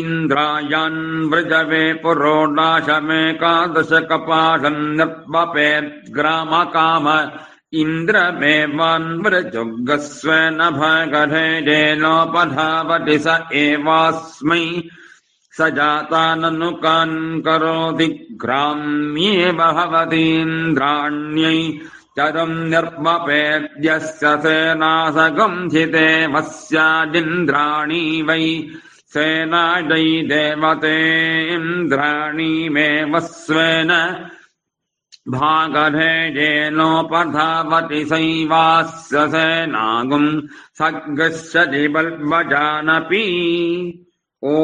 इन्द्रायान् वृजवे पुरोडाशमेकादशकपाशम् निर्वपेद्ग्रामकाम इन्द्रमेवान्वृजुगस्वेन भगधेजेनोपधावति स एवास्मै स जाताननुकान् करोति ग्राम्ये बहवतीन्द्राण्यै चरम् निर्वपेद्यस्य सेनासगम्थिते वस्यादिन्द्राणी वै सेनायै देवतेन्द्राणीमेव स्वेन भागधेजेनोपधावति सैवास्य सेनागुम् सग्गस्यति बल्वजानपि ओ